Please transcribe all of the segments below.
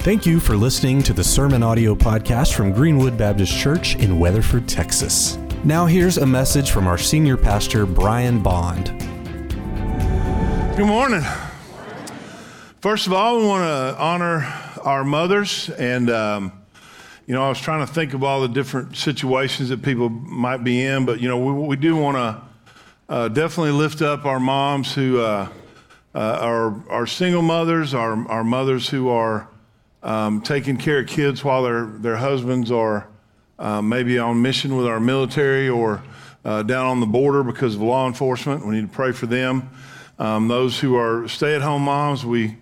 Thank you for listening to the Sermon Audio Podcast from Greenwood Baptist Church in Weatherford, Texas. Now, here's a message from our senior pastor, Brian Bond. Good morning. First of all, we want to honor our mothers. And, um, you know, I was trying to think of all the different situations that people might be in, but, you know, we, we do want to uh, definitely lift up our moms who uh, uh, are, are single mothers, our, our mothers who are um, taking care of kids while their, their husbands are uh, maybe on mission with our military or uh, down on the border because of law enforcement. We need to pray for them. Um, those who are stay at home moms, we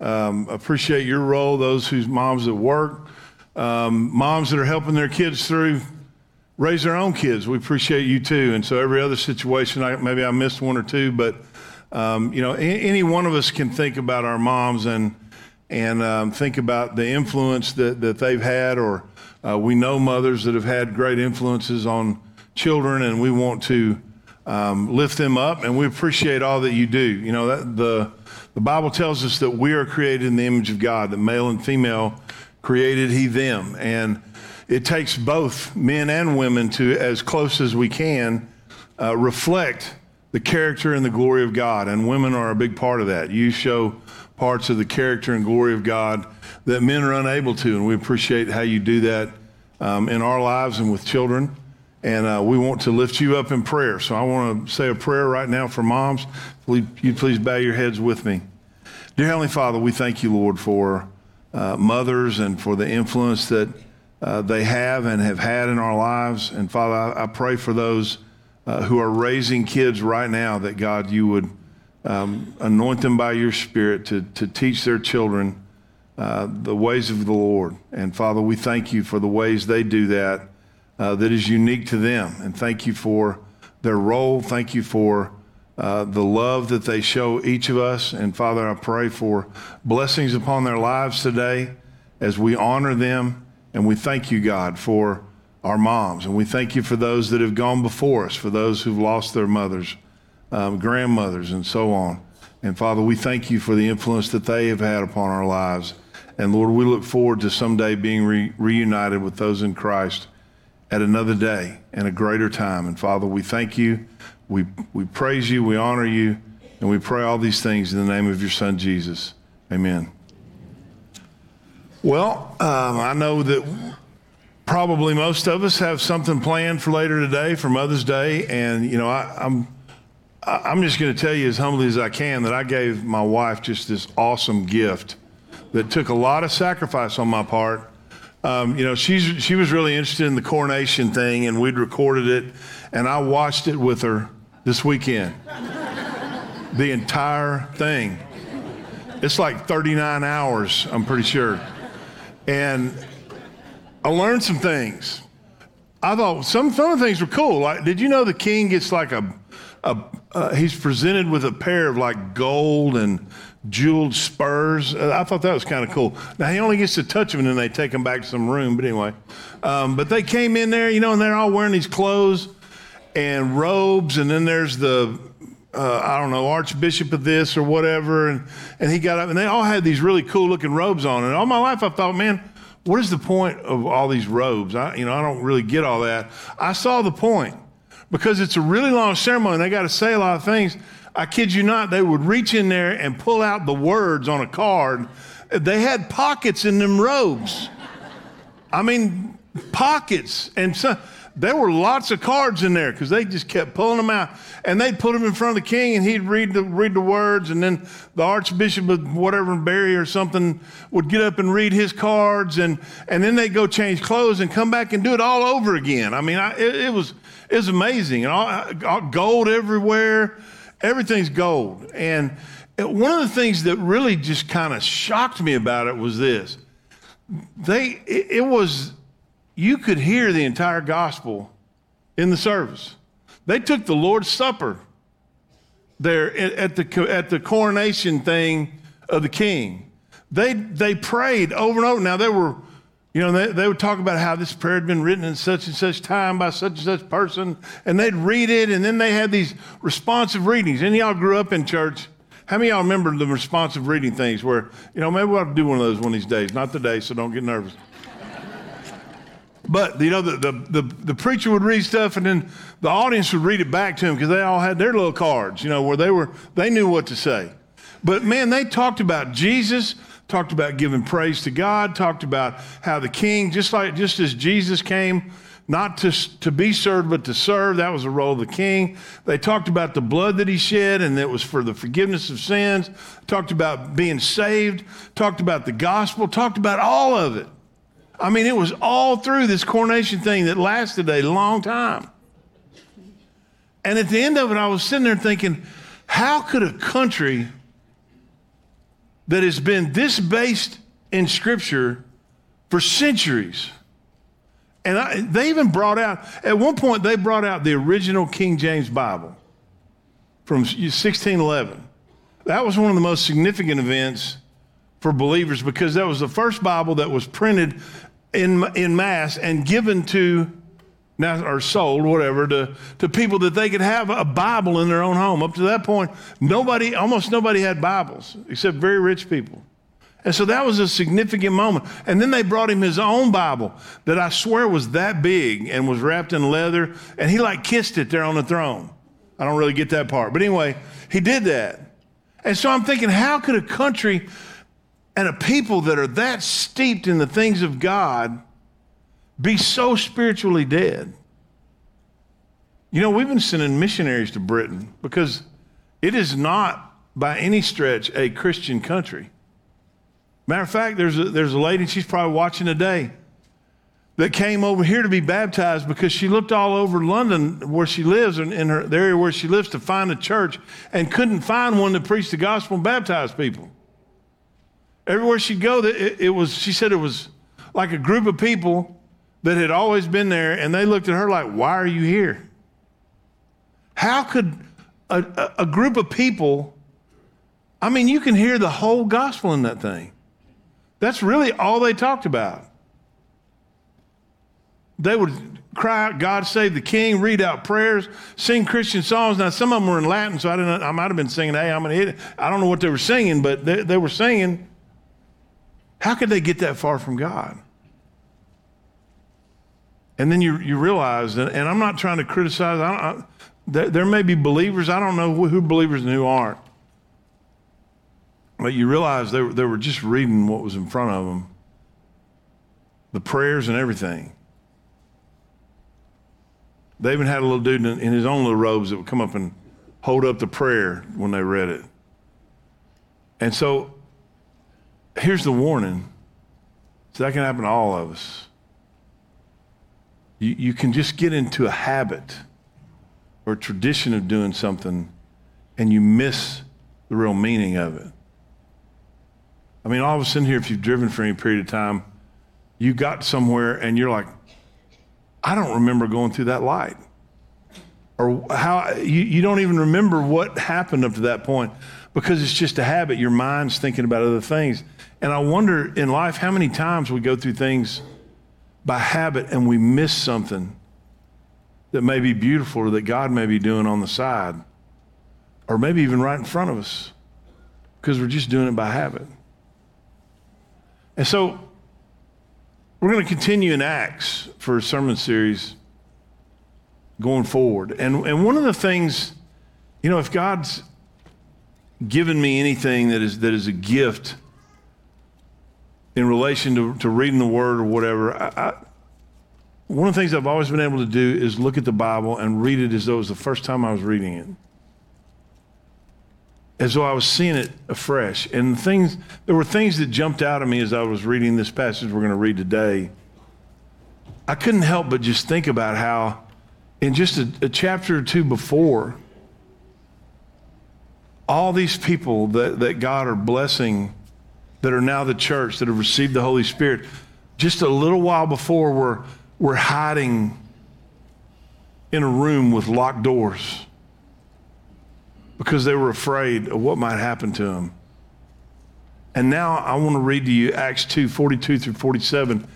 um, appreciate your role. Those whose moms that work, um, moms that are helping their kids through raise their own kids, we appreciate you too. And so every other situation, I, maybe I missed one or two, but um, you know, any, any one of us can think about our moms and and um, think about the influence that, that they've had, or uh, we know mothers that have had great influences on children, and we want to um, lift them up, and we appreciate all that you do. You know, that, the, the Bible tells us that we are created in the image of God, that male and female created He them. And it takes both men and women to, as close as we can, uh, reflect the character and the glory of God. And women are a big part of that. You show parts of the character and glory of God that men are unable to. And we appreciate how you do that um, in our lives and with children. And uh, we want to lift you up in prayer. So I want to say a prayer right now for moms. You please bow your heads with me? Dear Heavenly Father, we thank you, Lord, for uh, mothers and for the influence that uh, they have and have had in our lives. And Father, I, I pray for those uh, who are raising kids right now that God, you would um, anoint them by your Spirit to, to teach their children uh, the ways of the Lord. And Father, we thank you for the ways they do that uh, that is unique to them. And thank you for their role. Thank you for uh, the love that they show each of us. And Father, I pray for blessings upon their lives today as we honor them. And we thank you, God, for our moms. And we thank you for those that have gone before us, for those who've lost their mothers, um, grandmothers, and so on. And Father, we thank you for the influence that they have had upon our lives. And Lord, we look forward to someday being re- reunited with those in Christ at another day and a greater time. And Father, we thank you. We, we praise you. We honor you. And we pray all these things in the name of your Son, Jesus. Amen. Well, um, I know that probably most of us have something planned for later today for Mother's Day. And, you know, I, I'm. I'm just going to tell you as humbly as I can that I gave my wife just this awesome gift that took a lot of sacrifice on my part. Um, you know, she's, she was really interested in the coronation thing, and we'd recorded it, and I watched it with her this weekend. the entire thing. It's like 39 hours, I'm pretty sure. And I learned some things. I thought some, some of the things were cool. Like, did you know the king gets like a, a uh, he's presented with a pair of like gold and jeweled spurs. Uh, I thought that was kind of cool. Now he only gets to touch them and then they take him back to some room. But anyway, um, but they came in there, you know, and they're all wearing these clothes and robes, and then there's the uh, I don't know, Archbishop of this or whatever. And, and he got up, and they all had these really cool looking robes on. And all my life I thought, man, what is the point of all these robes? I, you know, I don't really get all that. I saw the point because it's a really long ceremony. They got to say a lot of things. I kid you not, they would reach in there and pull out the words on a card. They had pockets in them robes. I mean, pockets. And so, there were lots of cards in there because they just kept pulling them out. And they'd put them in front of the king and he'd read the, read the words. And then the archbishop of whatever, and Barry or something, would get up and read his cards. And, and then they'd go change clothes and come back and do it all over again. I mean, I, it, it, was, it was amazing. And all, all gold everywhere. Everything's gold. And one of the things that really just kind of shocked me about it was this. They, it, it was you could hear the entire gospel in the service. They took the Lord's Supper there at the, at the coronation thing of the king. They, they prayed over and over. Now, they were, you know, they, they would talk about how this prayer had been written in such and such time by such and such person, and they'd read it, and then they had these responsive readings. And y'all grew up in church. How many of y'all remember the responsive reading things where, you know, maybe we'll have to do one of those one of these days. Not today, so don't get nervous. But you know, the, the, the, the, preacher would read stuff and then the audience would read it back to him because they all had their little cards, you know, where they were they knew what to say. But man, they talked about Jesus, talked about giving praise to God, talked about how the king, just like just as Jesus came not to, to be served, but to serve. That was the role of the king. They talked about the blood that he shed, and it was for the forgiveness of sins. Talked about being saved, talked about the gospel, talked about all of it. I mean, it was all through this coronation thing that lasted a long time. And at the end of it, I was sitting there thinking, how could a country that has been this based in Scripture for centuries, and I, they even brought out, at one point, they brought out the original King James Bible from 1611. That was one of the most significant events for believers because that was the first Bible that was printed in, in mass and given to, now, or sold, whatever, to, to people that they could have a Bible in their own home. Up to that point, nobody, almost nobody had Bibles except very rich people. And so that was a significant moment. And then they brought him his own Bible that I swear was that big and was wrapped in leather. And he like kissed it there on the throne. I don't really get that part. But anyway, he did that. And so I'm thinking, how could a country and a people that are that steeped in the things of God be so spiritually dead? You know, we've been sending missionaries to Britain because it is not by any stretch a Christian country. Matter of fact, there's a, there's a lady, she's probably watching today, that came over here to be baptized because she looked all over London where she lives, in, in her, the area where she lives, to find a church and couldn't find one to preach the gospel and baptize people. Everywhere she'd go, it, it was, she said it was like a group of people that had always been there, and they looked at her like, Why are you here? How could a, a, group of people, I mean, you can hear the whole gospel in that thing. That's really all they talked about. They would cry out, God save the king, read out prayers, sing Christian songs. Now, some of them were in Latin, so I, didn't, I might have been singing, hey, I'm hit it. I don't know what they were singing, but they, they were singing. How could they get that far from God? And then you, you realize, and, and I'm not trying to criticize, I I, there, there may be believers, I don't know who, who believers and who aren't. But you realize they were, they were just reading what was in front of them the prayers and everything. They even had a little dude in, in his own little robes that would come up and hold up the prayer when they read it. And so here's the warning so that can happen to all of us. You, you can just get into a habit or a tradition of doing something and you miss the real meaning of it. I mean, all of a sudden here, if you've driven for any period of time, you got somewhere and you're like, I don't remember going through that light. Or how you, you don't even remember what happened up to that point because it's just a habit. Your mind's thinking about other things. And I wonder in life how many times we go through things by habit and we miss something that may be beautiful or that God may be doing on the side or maybe even right in front of us because we're just doing it by habit. And so we're going to continue in Acts for a sermon series going forward. And, and one of the things, you know, if God's given me anything that is, that is a gift in relation to, to reading the word or whatever, I, I, one of the things I've always been able to do is look at the Bible and read it as though it was the first time I was reading it as though I was seeing it afresh. And things, there were things that jumped out at me as I was reading this passage we're going to read today. I couldn't help but just think about how, in just a, a chapter or two before, all these people that, that God are blessing that are now the church that have received the Holy Spirit, just a little while before were, were hiding in a room with locked doors because they were afraid of what might happen to them. And now I want to read to you Acts 2 42 through 47.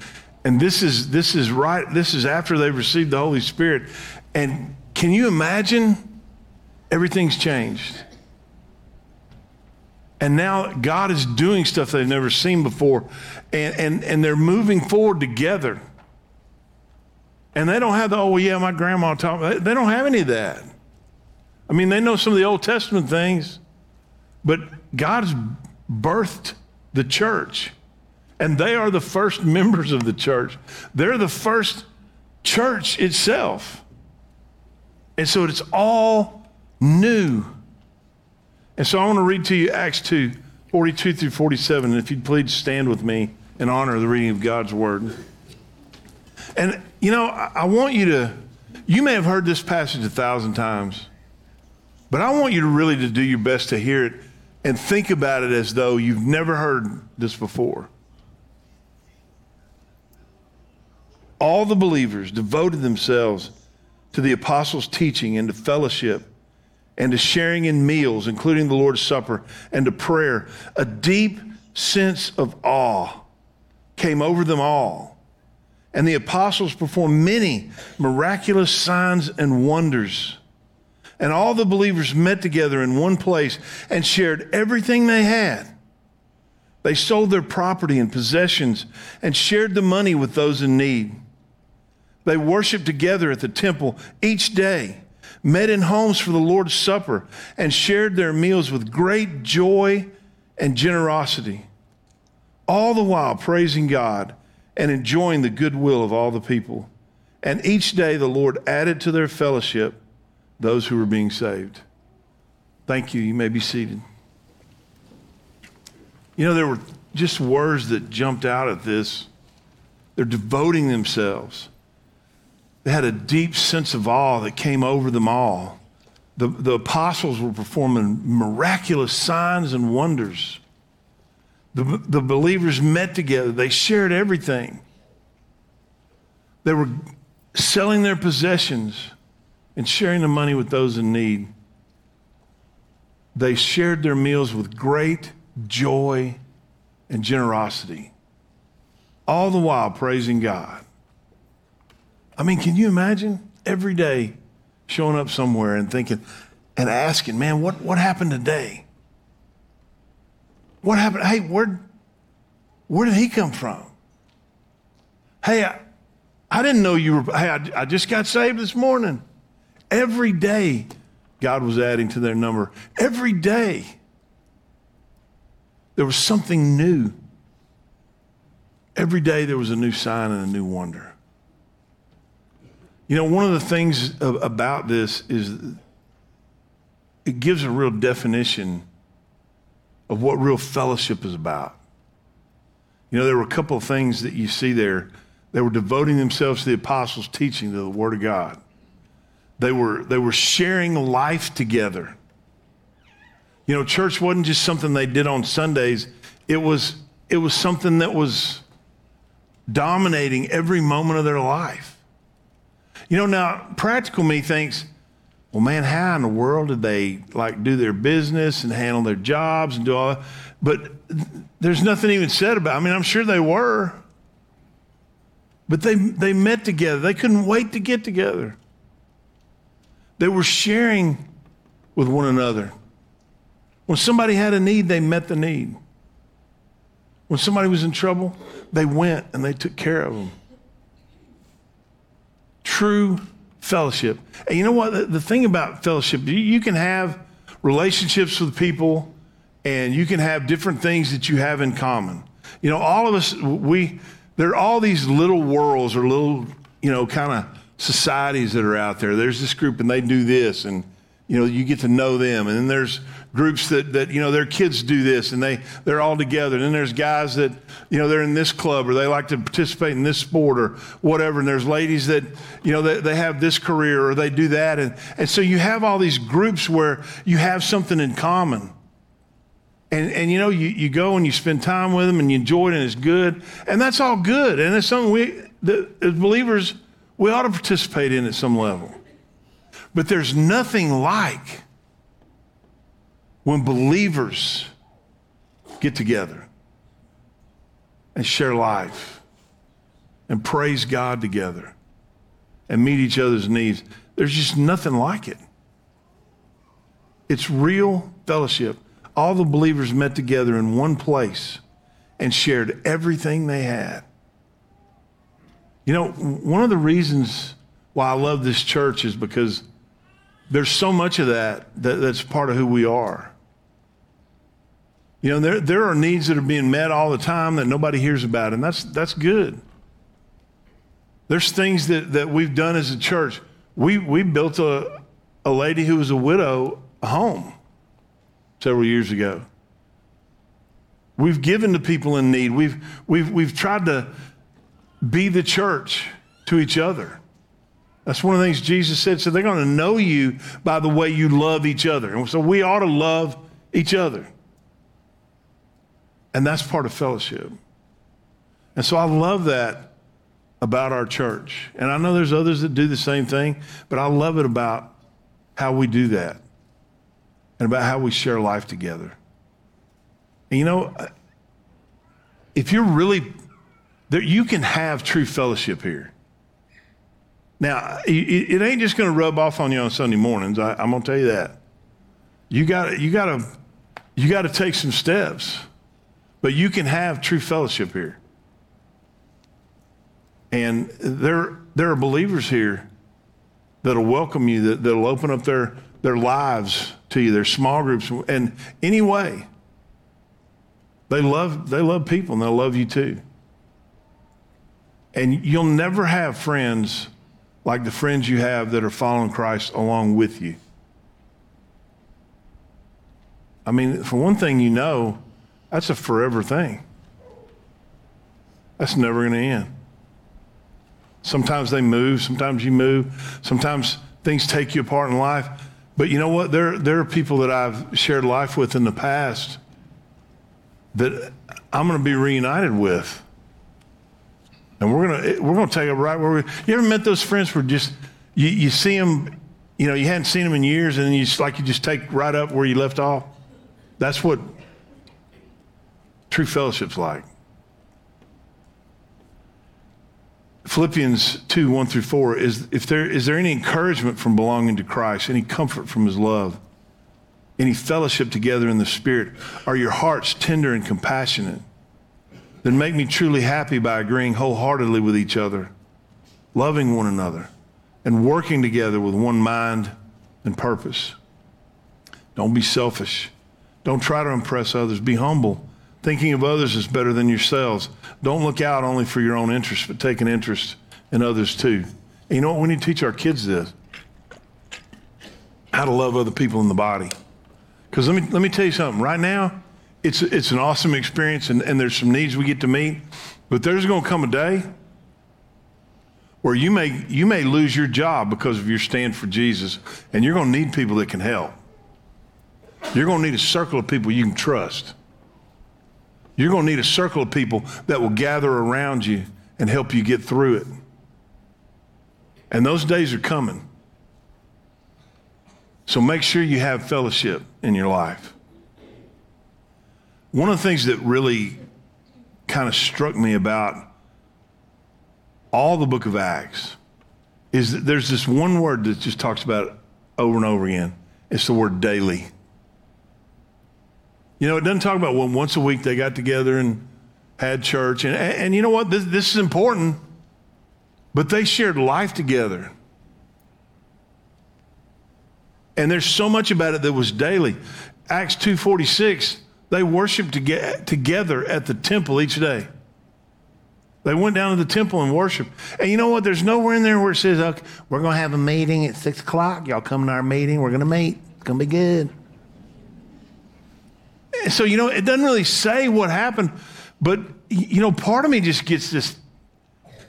And this is, this is right, this is after they've received the Holy Spirit. And can you imagine? Everything's changed. And now God is doing stuff they've never seen before. And, and, and they're moving forward together. And they don't have the, oh, well, yeah, my grandma taught me. They don't have any of that. I mean, they know some of the Old Testament things, but God's birthed the church. And they are the first members of the church. They're the first church itself. And so it's all new. And so I want to read to you Acts 2 42 through 47. And if you'd please stand with me in honor of the reading of God's word. And, you know, I, I want you to, you may have heard this passage a thousand times, but I want you to really to do your best to hear it and think about it as though you've never heard this before. All the believers devoted themselves to the apostles' teaching and to fellowship and to sharing in meals, including the Lord's Supper, and to prayer. A deep sense of awe came over them all. And the apostles performed many miraculous signs and wonders. And all the believers met together in one place and shared everything they had. They sold their property and possessions and shared the money with those in need. They worshiped together at the temple each day, met in homes for the Lord's Supper, and shared their meals with great joy and generosity, all the while praising God and enjoying the goodwill of all the people. And each day the Lord added to their fellowship those who were being saved. Thank you. You may be seated. You know, there were just words that jumped out at this. They're devoting themselves. They had a deep sense of awe that came over them all. The, the apostles were performing miraculous signs and wonders. The, the believers met together, they shared everything. They were selling their possessions and sharing the money with those in need. They shared their meals with great joy and generosity, all the while praising God. I mean, can you imagine every day showing up somewhere and thinking and asking, man, what, what happened today? What happened? Hey, where, where did he come from? Hey, I, I didn't know you were, hey, I, I just got saved this morning. Every day, God was adding to their number. Every day, there was something new. Every day, there was a new sign and a new wonder. You know, one of the things about this is it gives a real definition of what real fellowship is about. You know, there were a couple of things that you see there. They were devoting themselves to the apostles' teaching, to the Word of God. They were, they were sharing life together. You know, church wasn't just something they did on Sundays, it was, it was something that was dominating every moment of their life. You know, now, practical me thinks, well, man, how in the world did they like do their business and handle their jobs and do all that? But there's nothing even said about. It. I mean, I'm sure they were, but they they met together. They couldn't wait to get together. They were sharing with one another. When somebody had a need, they met the need. When somebody was in trouble, they went and they took care of them. True fellowship. And you know what? The, the thing about fellowship, you, you can have relationships with people and you can have different things that you have in common. You know, all of us, we, there are all these little worlds or little, you know, kind of societies that are out there. There's this group and they do this and you know you get to know them. And then there's groups that, that you know their kids do this and they they're all together. And then there's guys that you know they're in this club or they like to participate in this sport or whatever. And there's ladies that you know they, they have this career or they do that. And, and so you have all these groups where you have something in common. And, and you know you, you go and you spend time with them and you enjoy it and it's good. And that's all good. And it's something we as believers we ought to participate in at some level. But there's nothing like when believers get together and share life and praise God together and meet each other's needs. There's just nothing like it. It's real fellowship. all the believers met together in one place and shared everything they had. You know, one of the reasons why I love this church is because there's so much of that, that that's part of who we are. You know, there, there are needs that are being met all the time that nobody hears about, and that's, that's good. There's things that, that we've done as a church. We, we built a, a lady who was a widow a home several years ago. We've given to people in need. We've, we've, we've tried to be the church to each other. That's one of the things Jesus said. So they're going to know you by the way you love each other. And so we ought to love each other. And that's part of fellowship. And so I love that about our church. And I know there's others that do the same thing, but I love it about how we do that and about how we share life together. And you know, if you're really there, you can have true fellowship here. Now, it, ain't just going to rub off on you on Sunday mornings. I, I'm going to tell you that. You got you got to you got to take some steps, but you can have true fellowship here. And there there are believers here that'll welcome you, that, that'll open up their their lives to you, their small groups, and anyway, they love they love people and they'll love you too. And you'll never have friends like the friends you have that are following Christ along with you. I mean, for one thing, you know, that's a forever thing. That's never going to end. Sometimes they move, sometimes you move, sometimes things take you apart in life. But you know what? There, there are people that I've shared life with in the past that I'm going to be reunited with. And we're going to, eh, we're to take it right where we, you ever met those friends where just, you, you see them, you know, you hadn't seen them in years and you just, like you just take right up where you left off? That's what true fellowship's like. Philippians 2, 1 through 4 is if there is there any encouragement from belonging to Christ, any comfort from his love, any fellowship together in the Spirit? Are your hearts tender and compassionate? Then make me truly happy by agreeing wholeheartedly with each other, loving one another, and working together with one mind and purpose. Don't be selfish. Don't try to impress others. Be humble. Thinking of others is better than yourselves. Don't look out only for your own interest, but take an interest in others too. And you know what? We need to teach our kids this how to love other people in the body. Because let me, let me tell you something. Right now, it's, it's an awesome experience, and, and there's some needs we get to meet. But there's going to come a day where you may, you may lose your job because of your stand for Jesus, and you're going to need people that can help. You're going to need a circle of people you can trust. You're going to need a circle of people that will gather around you and help you get through it. And those days are coming. So make sure you have fellowship in your life. One of the things that really kind of struck me about all the book of Acts is that there's this one word that just talks about it over and over again. It's the word daily. You know, it doesn't talk about when once a week they got together and had church. And, and you know what? This, this is important. But they shared life together. And there's so much about it that was daily. Acts 2.46, they worshiped to together at the temple each day. They went down to the temple and worshiped. And you know what? There's nowhere in there where it says, okay, we're going to have a meeting at 6 o'clock. Y'all come to our meeting. We're going to meet. It's going to be good. So, you know, it doesn't really say what happened, but, you know, part of me just gets this,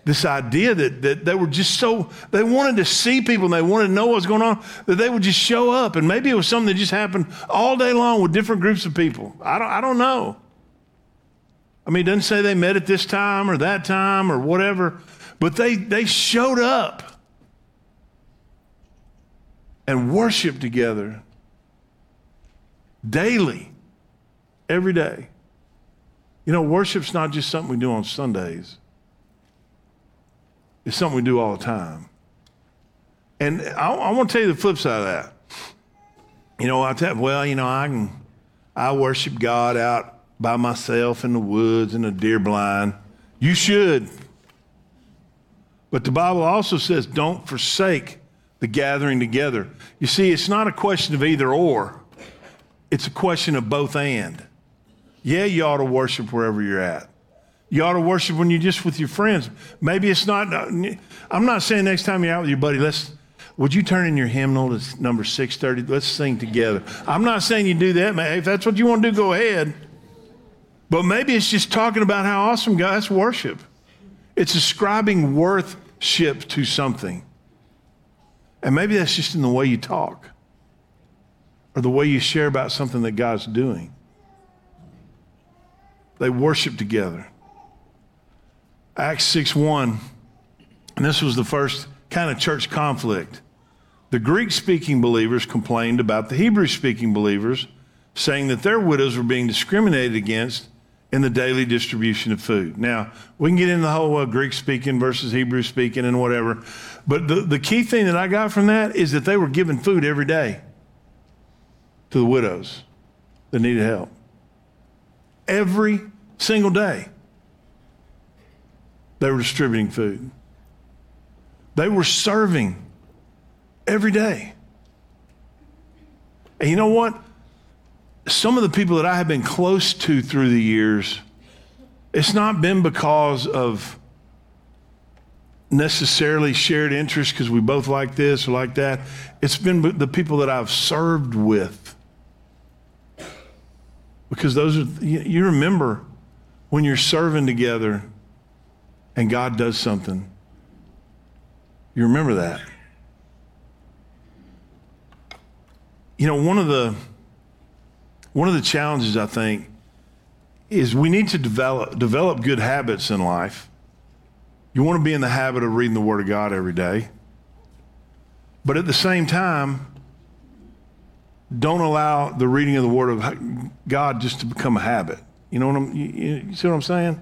this idea that, that they were just so, they wanted to see people and they wanted to know what's going on, that they would just show up. And maybe it was something that just happened all day long with different groups of people. I don't, I don't know. I mean, it doesn't say they met at this time or that time or whatever, but they, they showed up and worshiped together daily every day. You know, worship's not just something we do on Sundays. It's something we do all the time. And I, I want to tell you the flip side of that. You know, I tell, well, you know, I can, I worship God out by myself in the woods in a deer blind. You should. But the Bible also says don't forsake the gathering together. You see, it's not a question of either or, it's a question of both and. Yeah, you ought to worship wherever you're at. You ought to worship when you're just with your friends. Maybe it's not, uh, I'm not saying next time you're out with your buddy, let's, would you turn in your hymnal to number 630? Let's sing together. I'm not saying you do that, man. If that's what you want to do, go ahead. But maybe it's just talking about how awesome God, that's worship. It's ascribing worthship to something. And maybe that's just in the way you talk or the way you share about something that God's doing. They worship together. Acts 6 1, and this was the first kind of church conflict. The Greek speaking believers complained about the Hebrew speaking believers, saying that their widows were being discriminated against in the daily distribution of food. Now, we can get into the whole uh, Greek speaking versus Hebrew speaking and whatever, but the, the key thing that I got from that is that they were giving food every day to the widows that needed help. Every single day, they were distributing food. They were serving every day. And you know what? some of the people that I have been close to through the years, it's not been because of necessarily shared interest because we both like this or like that. It's been the people that I've served with. Because those are, you remember when you're serving together and God does something. You remember that. You know, one of the, one of the challenges, I think, is we need to develop, develop good habits in life. You want to be in the habit of reading the Word of God every day. But at the same time, don't allow the reading of the Word of God just to become a habit. You know what I'm, you, you see what I'm saying?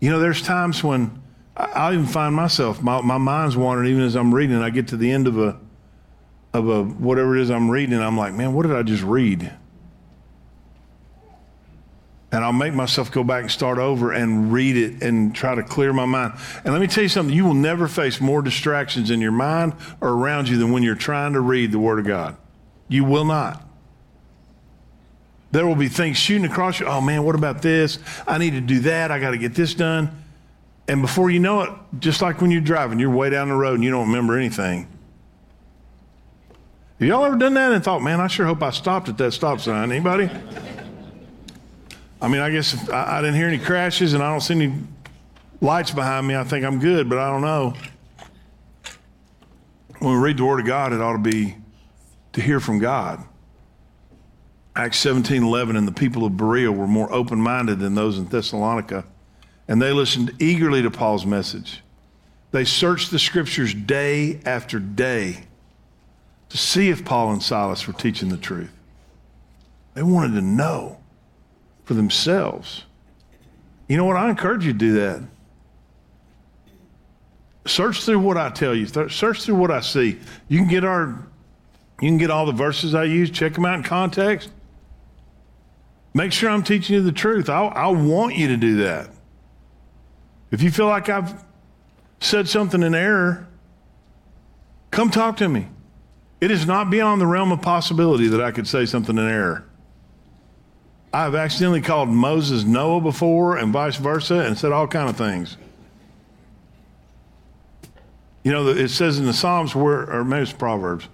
You know, there's times when I, will even find myself, my, my mind's wandering even as I'm reading. And I get to the end of a, of a whatever it is I'm reading, and I'm like, man, what did I just read? And I'll make myself go back and start over and read it and try to clear my mind. And let me tell you something you will never face more distractions in your mind or around you than when you're trying to read the Word of God. You will not. There will be things shooting across you. Oh man, what about this? I need to do that. I got to get this done. And before you know it, just like when you're driving, you're way down the road and you don't remember anything. Have y'all ever done that and thought, man, I sure hope I stopped at that stop sign? Anybody? I mean, I guess I, I didn't hear any crashes and I don't see any lights behind me. I think I'm good, but I don't know. When we read the Word of God, it ought to be to hear from God. Acts 17 11, and the people of Berea were more open minded than those in Thessalonica, and they listened eagerly to Paul's message. They searched the scriptures day after day to see if Paul and Silas were teaching the truth. They wanted to know for themselves. You know what? I encourage you to do that. Search through what I tell you. Search through what I see. You can get our, you can get all the verses I use. Check them out in context. Make sure I'm teaching you the truth. I, I want you to do that. If you feel like I've said something in error, come talk to me. It is not beyond the realm of possibility that I could say something in error. I've accidentally called Moses Noah before and vice versa and said all kind of things. You know, it says in the Psalms where, or maybe it's Proverbs.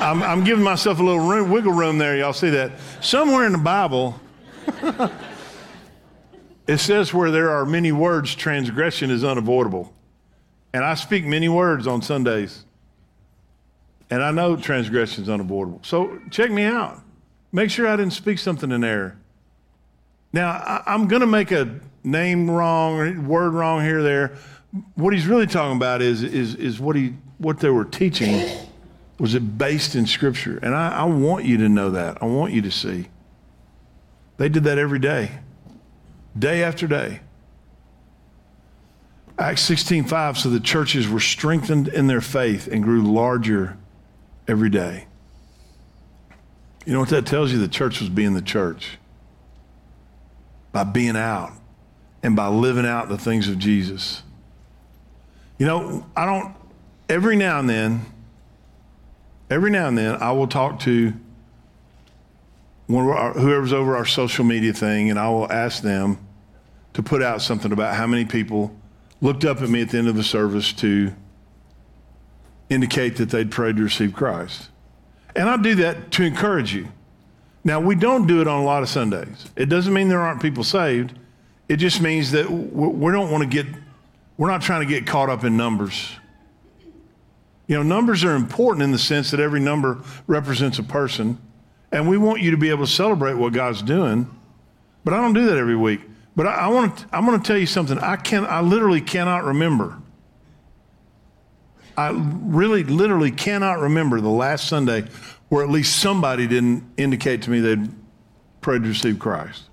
I'm, I'm, giving myself a little room, wiggle room there. Y'all see that? Somewhere in the Bible, it says where there are many words, transgression is unavoidable. And I speak many words on Sundays. And I know transgression is unavoidable. So check me out. Make sure I didn't speak something in error. Now, I, am going to make a name wrong or word wrong here or there. What he's really talking about is, is, is what, he, what they were teaching. Was it based in Scripture? And I, I want you to know that. I want you to see. They did that every day, day after day. Acts 16:5 so the churches were strengthened in their faith and grew larger every day. You know what that tells you? The church was being the church by being out and by living out the things of Jesus. You know, I don't, every now and then, every now and then, I will talk to our, whoever's over our social media thing, and I will ask them to put out something about how many people looked up at me at the end of the service to indicate that they'd prayed to receive Christ. And I do that to encourage you. Now, we don't do it on a lot of Sundays. It doesn't mean there aren't people saved. It just means that we don't want to get, we're not trying to get caught up in numbers. You know, numbers are important in the sense that every number represents a person. And we want you to be able to celebrate what God's doing. But I don't do that every week. But I, I want to, I'm going to tell you something. I can I literally cannot remember. I really, literally cannot remember the last Sunday where at least somebody didn't indicate to me they'd prayed to receive Christ.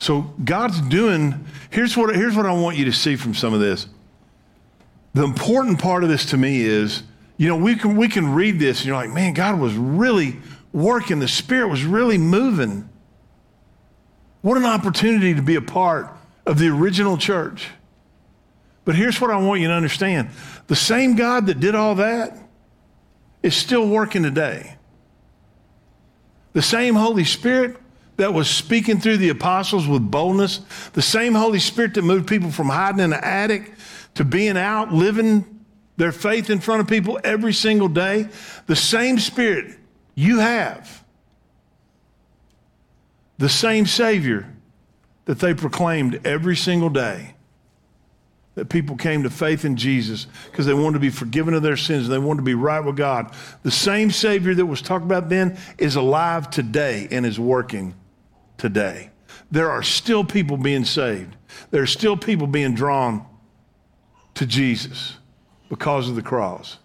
So God's doing, here's what, here's what I want you to see from some of this. The important part of this to me is, you know, we can, we can read this and you're like, man, God was really working. The Spirit was really moving. What an opportunity to be a part of the original church. But here's what I want you to understand the same God that did all that is still working today. The same Holy Spirit that was speaking through the apostles with boldness, the same Holy Spirit that moved people from hiding in the attic to being out, living their faith in front of people every single day, the same Spirit you have, the same Savior that they proclaimed every single day that people came to faith in Jesus because they wanted to be forgiven of their sins and they wanted to be right with God. The same Savior that was talked about then is alive today and is working today. There are still people being saved. There are still people being drawn to Jesus because of the cross.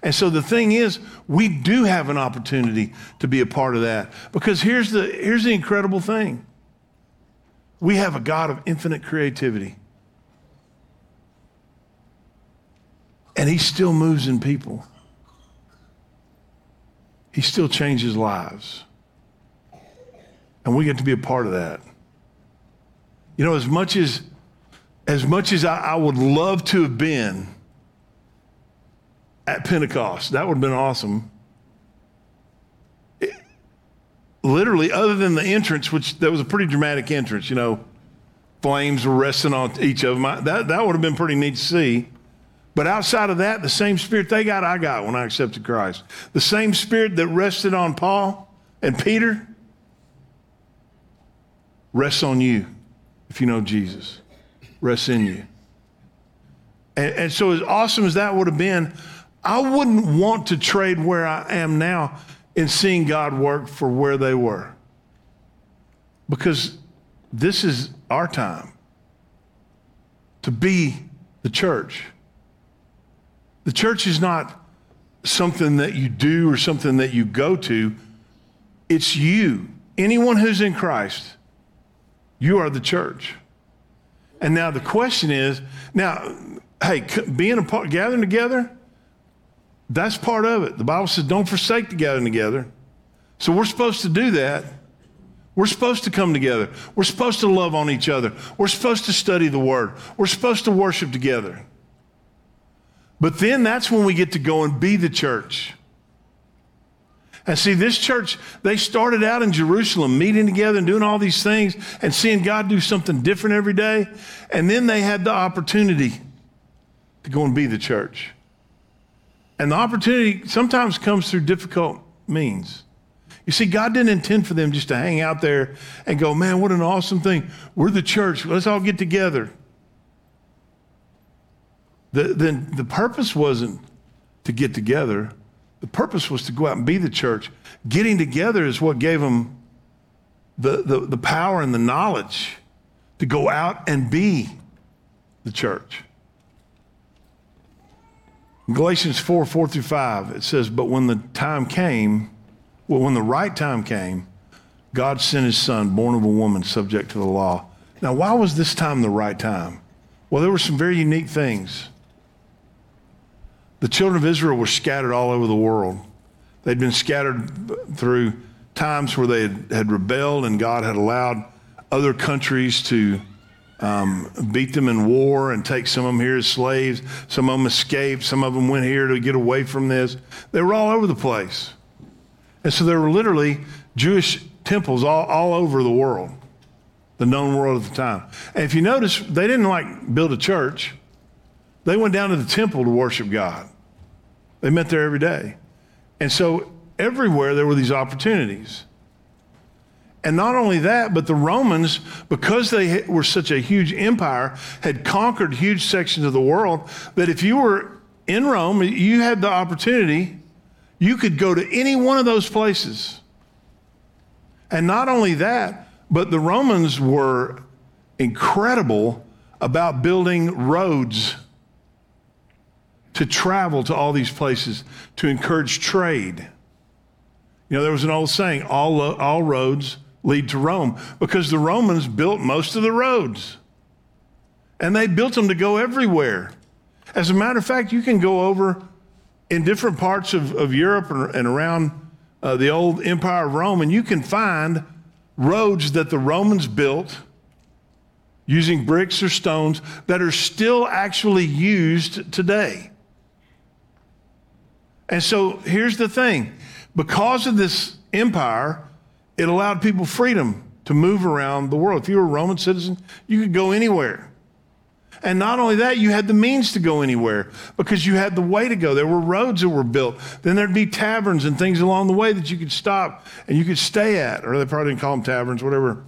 And so the thing is, we do have an opportunity to be a part of that. Because here's the, here's the incredible thing we have a God of infinite creativity. And he still moves in people. He still changes lives. And we get to be a part of that. You know, as much as as much as I, I would love to have been at Pentecost, that would have been awesome. It, literally, other than the entrance, which that was a pretty dramatic entrance, you know, flames were resting on each of them. I, that, that would have been pretty neat to see. But outside of that, the same spirit they got, I got when I accepted Christ. The same spirit that rested on Paul and Peter rests on you if you know Jesus, rests in you. And, and so, as awesome as that would have been, I wouldn't want to trade where I am now in seeing God work for where they were. Because this is our time to be the church. The church is not something that you do or something that you go to. It's you. Anyone who's in Christ, you are the church. And now the question is now, hey, being a part, gathering together, that's part of it. The Bible says don't forsake the gathering together. So we're supposed to do that. We're supposed to come together. We're supposed to love on each other. We're supposed to study the word. We're supposed to worship together. But then that's when we get to go and be the church. And see, this church, they started out in Jerusalem, meeting together and doing all these things and seeing God do something different every day. And then they had the opportunity to go and be the church. And the opportunity sometimes comes through difficult means. You see, God didn't intend for them just to hang out there and go, man, what an awesome thing. We're the church. Let's all get together. The, then the purpose wasn't to get together. The purpose was to go out and be the church. Getting together is what gave them the, the, the power and the knowledge to go out and be the church. In Galatians 4 4 through 5, it says, But when the time came, well, when the right time came, God sent his son, born of a woman, subject to the law. Now, why was this time the right time? Well, there were some very unique things. The children of Israel were scattered all over the world. They'd been scattered through times where they had, had rebelled and God had allowed other countries to um, beat them in war and take some of them here as slaves. Some of them escaped. Some of them went here to get away from this. They were all over the place. And so there were literally Jewish temples all, all over the world, the known world at the time. And if you notice, they didn't like build a church, they went down to the temple to worship God. They met there every day. And so everywhere there were these opportunities. And not only that, but the Romans, because they were such a huge empire, had conquered huge sections of the world that if you were in Rome, you had the opportunity, you could go to any one of those places. And not only that, but the Romans were incredible about building roads to travel to all these places to encourage trade. You know, there was an old saying all, all roads lead to Rome because the Romans built most of the roads. And they built them to go everywhere. As a matter of fact, you can go over in different parts of, of Europe and, around uh, the old Empire of Rome, and you can find roads that the Romans built using bricks or stones that are still actually used today. And so here's the thing because of this empire, it allowed people freedom to move around the world. If you were a Roman citizen, you could go anywhere. And not only that, you had the means to go anywhere because you had the way to go. There were roads that were built. Then there'd be taverns and things along the way that you could stop and you could stay at. Or they probably didn't call them taverns, whatever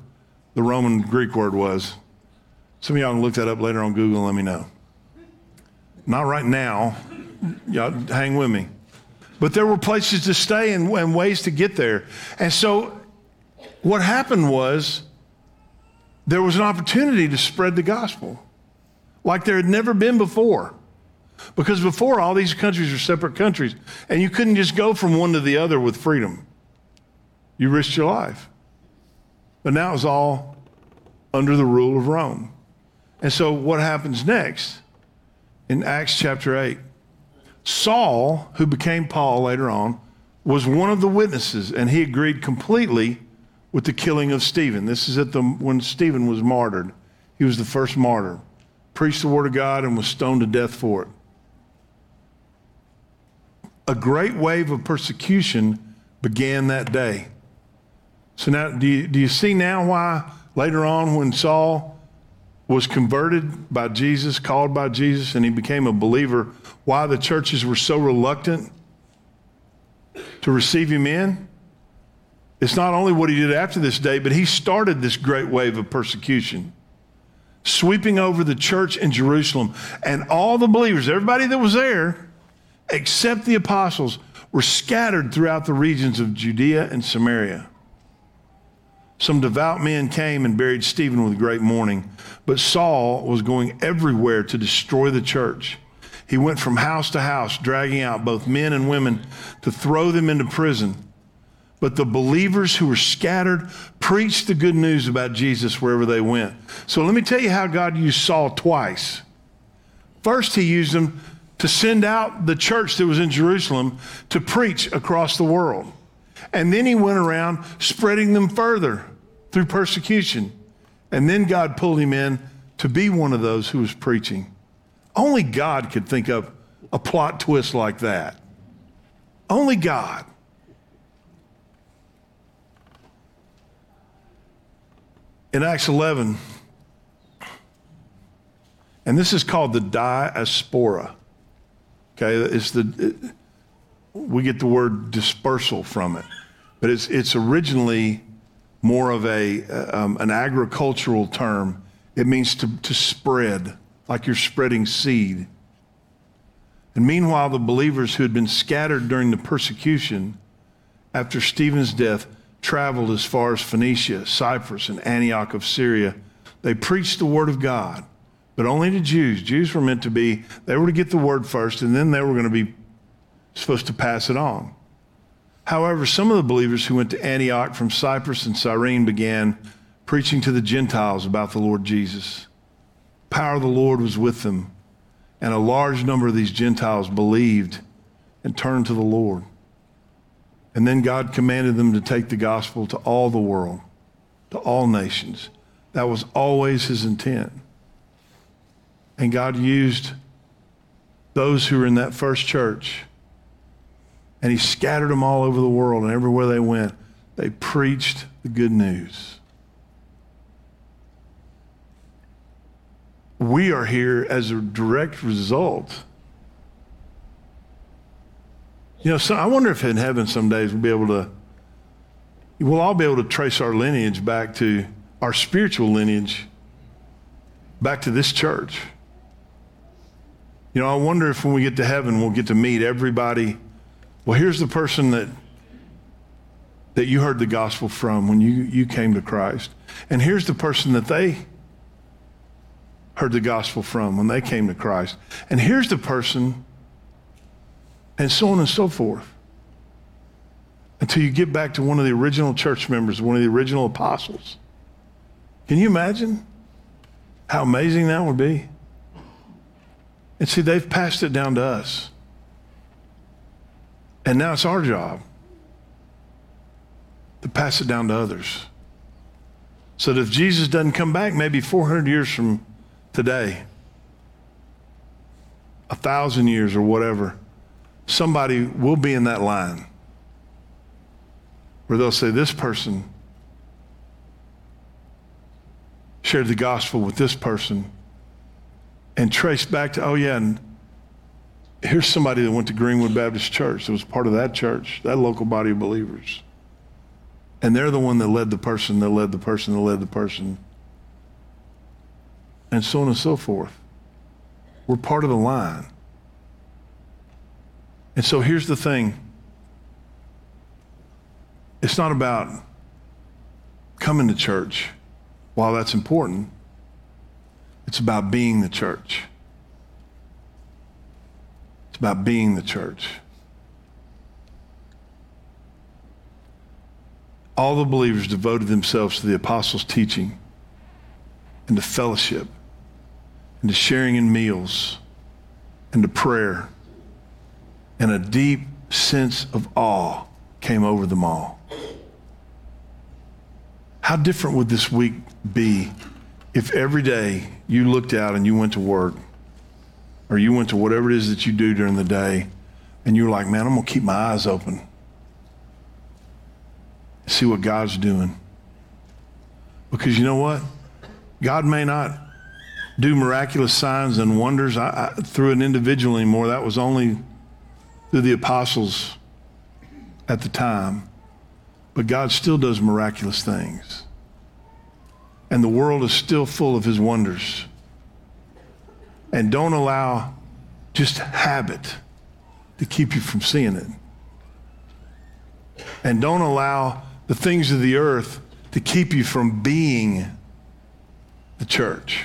the Roman Greek word was. Some of y'all can look that up later on Google and let me know. Not right now. Y'all hang with me. But there were places to stay and, and ways to get there. And so what happened was there was an opportunity to spread the gospel like there had never been before. Because before, all these countries were separate countries, and you couldn't just go from one to the other with freedom. You risked your life. But now it's all under the rule of Rome. And so, what happens next in Acts chapter 8? Saul, who became Paul later on, was one of the witnesses, and he agreed completely with the killing of Stephen. This is at the when Stephen was martyred. He was the first martyr. Preached the word of God and was stoned to death for it. A great wave of persecution began that day. So now, do you, do you see now why later on when Saul was converted by Jesus, called by Jesus, and he became a believer, why the churches were so reluctant to receive him in. It's not only what he did after this day, but he started this great wave of persecution, sweeping over the church in Jerusalem. And all the believers, everybody that was there, except the apostles, were scattered throughout the regions of Judea and Samaria. Some devout men came and buried Stephen with great mourning, but Saul was going everywhere to destroy the church. He went from house to house, dragging out both men and women to throw them into prison. But the believers who were scattered preached the good news about Jesus wherever they went. So let me tell you how God used Saul twice. First, he used him to send out the church that was in Jerusalem to preach across the world. And then he went around spreading them further through persecution. And then God pulled him in to be one of those who was preaching. Only God could think of a plot twist like that. Only God. In Acts 11, and this is called the diaspora. Okay, it's the it, we get the word dispersal from it, but it's it's originally more of a, um, an agricultural term. It means to, to spread, like you're spreading seed. And meanwhile, the believers who had been scattered during the persecution after Stephen's death traveled as far as Phoenicia, Cyprus, and Antioch of Syria. They preached the word of God, but only to Jews. Jews were meant to be, they were to get the word first, and then they were going to be supposed to pass it on. However, some of the believers who went to Antioch from Cyprus and Cyrene began preaching to the Gentiles about the Lord Jesus. Power of the Lord was with them, and a large number of these Gentiles believed and turned to the Lord. And then God commanded them to take the gospel to all the world, to all nations. That was always his intent. And God used those who were in that first church, and he scattered them all over the world, and everywhere they went, they preached the good news. We are here as a direct result. You know, so I wonder if in heaven some days we'll be able to, we'll all be able to trace our lineage back to our spiritual lineage, back to this church. You know, I wonder if when we get to heaven, we'll get to meet everybody. Well, here's the person that that you heard the gospel from when you, you came to Christ. And here's the person that they heard the gospel from when they came to Christ. And here's the person, and so on and so forth. Until you get back to one of the original church members, one of the original apostles. Can you imagine how amazing that would be? And see, they've passed it down to us. And now it's our job to pass it down to others. So that if Jesus doesn't come back, maybe 400 years from today, a thousand years or whatever, somebody will be in that line where they'll say, This person shared the gospel with this person and trace back to, oh, yeah, and here's somebody that went to Greenwood Baptist Church that was part of that church, that local body of believers. And they're the one that led the person, that led the person, that led the person. And so on and so forth. We're part of the line. And so here's the thing it's not about coming to church, while that's important, it's about being the church. It's about being the church. all the believers devoted themselves to the apostles' teaching and to fellowship and to sharing in meals and to prayer. And a deep sense of awe came over them all. How different would this week be if every day you looked out and you went to work or you went to whatever it is that you do during the day and you were like, man, I'm going to keep my eyes open see what God's doing. Because you know what? God may not do miraculous signs and wonders I, I, through an individual anymore. That was only through the apostles at the time. But God still does miraculous things. And the world is still full of his wonders. And don't allow just habit to keep you from seeing it. And don't allow the things of the earth to keep you from being the church.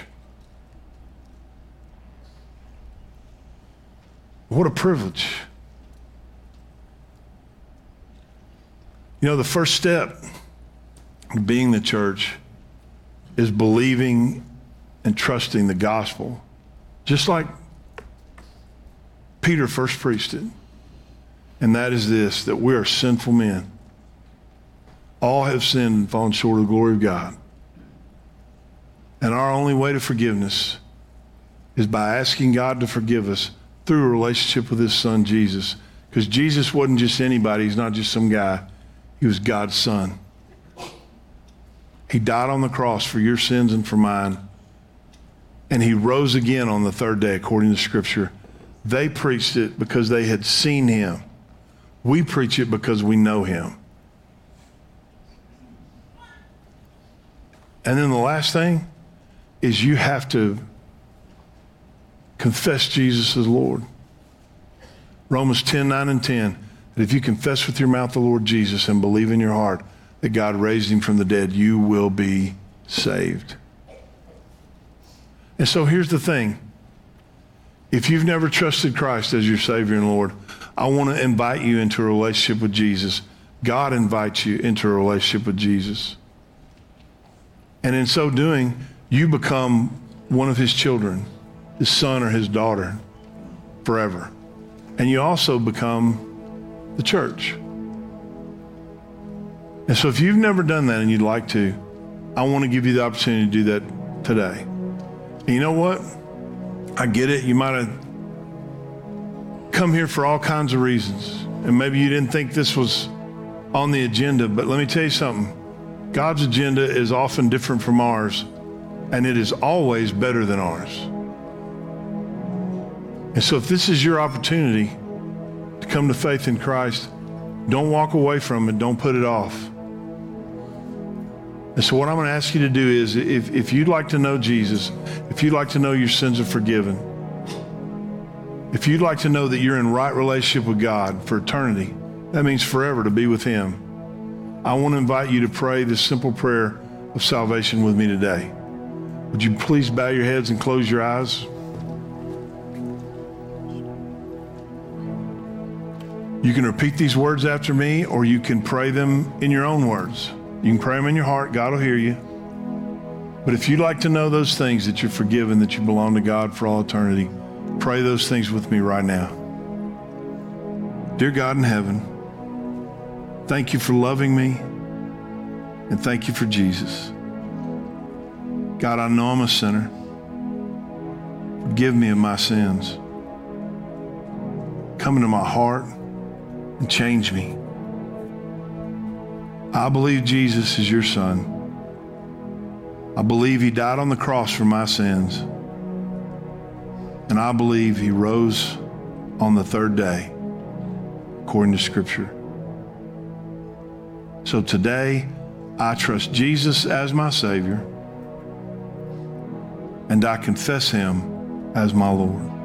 What a privilege. You know, the first step being the church is believing and trusting the gospel, just like Peter first preached it. And that is this that we are sinful men all have sinned and fallen short of the glory of God. And our only way to forgiveness is by asking God to forgive us through a relationship with his son Jesus. Because Jesus wasn't just anybody, he's not just some guy, he was God's son. He died on the cross for your sins and for mine. And he rose again on the third day, according to Scripture. They preached it because they had seen him. We preach it because we know him. And then the last thing is you have to confess Jesus as Lord. Romans 10, 9 and 10. That if you confess with your mouth the Lord Jesus and believe in your heart that God raised him from the dead, you will be saved. And so here's the thing. If you've never trusted Christ as your Savior and Lord, I want to invite you into a relationship with Jesus. God invites you into a relationship with Jesus. And in so doing, you become one of his children, his son or his daughter, forever. And you also become the church. And so if you've never done that and you'd like to, I want to give you the opportunity to do that today. And you know what? I get it. You might have come here for all kinds of reasons. And maybe you didn't think this was on the agenda, but let me tell you something. God's agenda is often different from ours, and it is always better than ours. And so, if this is your opportunity to come to faith in Christ, don't walk away from it, don't put it off. And so, what I'm going to ask you to do is if, if you'd like to know Jesus, if you'd like to know your sins are forgiven, if you'd like to know that you're in right relationship with God for eternity, that means forever to be with Him. I want to invite you to pray this simple prayer of salvation with me today. Would you please bow your heads and close your eyes? You can repeat these words after me, or you can pray them in your own words. You can pray them in your heart, God will hear you. But if you'd like to know those things that you're forgiven, that you belong to God for all eternity, pray those things with me right now. Dear God in heaven, Thank you for loving me, and thank you for Jesus. God, I know I'm a sinner. Forgive me of my sins. Come into my heart and change me. I believe Jesus is your son. I believe he died on the cross for my sins. And I believe he rose on the third day, according to Scripture. So today, I trust Jesus as my Savior, and I confess Him as my Lord.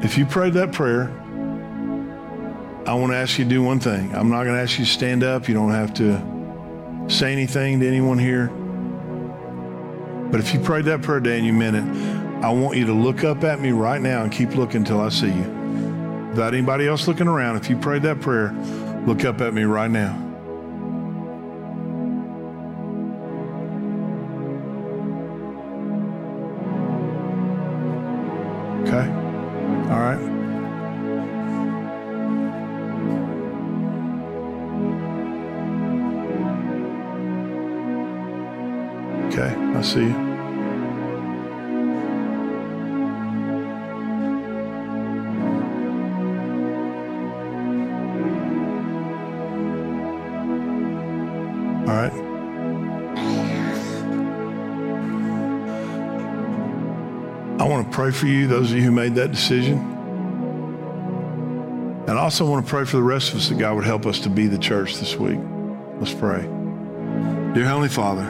If you prayed that prayer, I want to ask you to do one thing. I'm not going to ask you to stand up. You don't have to say anything to anyone here. But if you prayed that prayer today and you meant it, I want you to look up at me right now and keep looking until I see you. Without anybody else looking around, if you prayed that prayer, look up at me right now. All right. I want to pray for you, those of you who made that decision. And I also want to pray for the rest of us that God would help us to be the church this week. Let's pray. Dear Heavenly Father,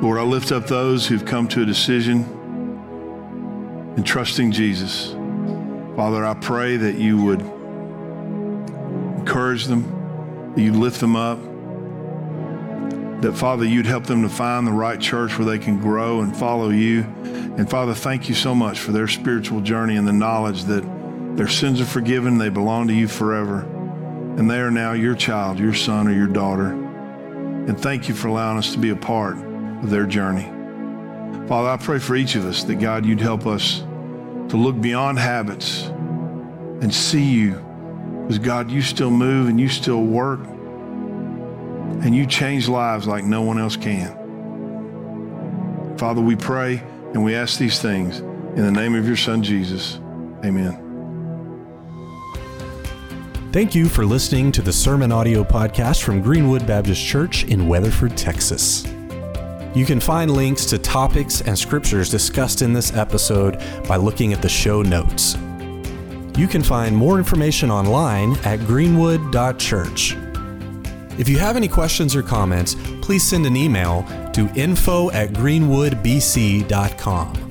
Lord, I lift up those who've come to a decision in trusting Jesus. Father, I pray that you would encourage them, that you lift them up, that Father, you'd help them to find the right church where they can grow and follow you. And Father, thank you so much for their spiritual journey and the knowledge that their sins are forgiven, they belong to you forever, and they are now your child, your son, or your daughter. And thank you for allowing us to be a part their journey. Father, I pray for each of us that God, you'd help us to look beyond habits and see you. Because God, you still move and you still work and you change lives like no one else can. Father, we pray and we ask these things in the name of your Son, Jesus. Amen. Thank you for listening to the Sermon Audio Podcast from Greenwood Baptist Church in Weatherford, Texas. You can find links to topics and scriptures discussed in this episode by looking at the show notes. You can find more information online at greenwood.church. If you have any questions or comments, please send an email to info at greenwoodbc.com.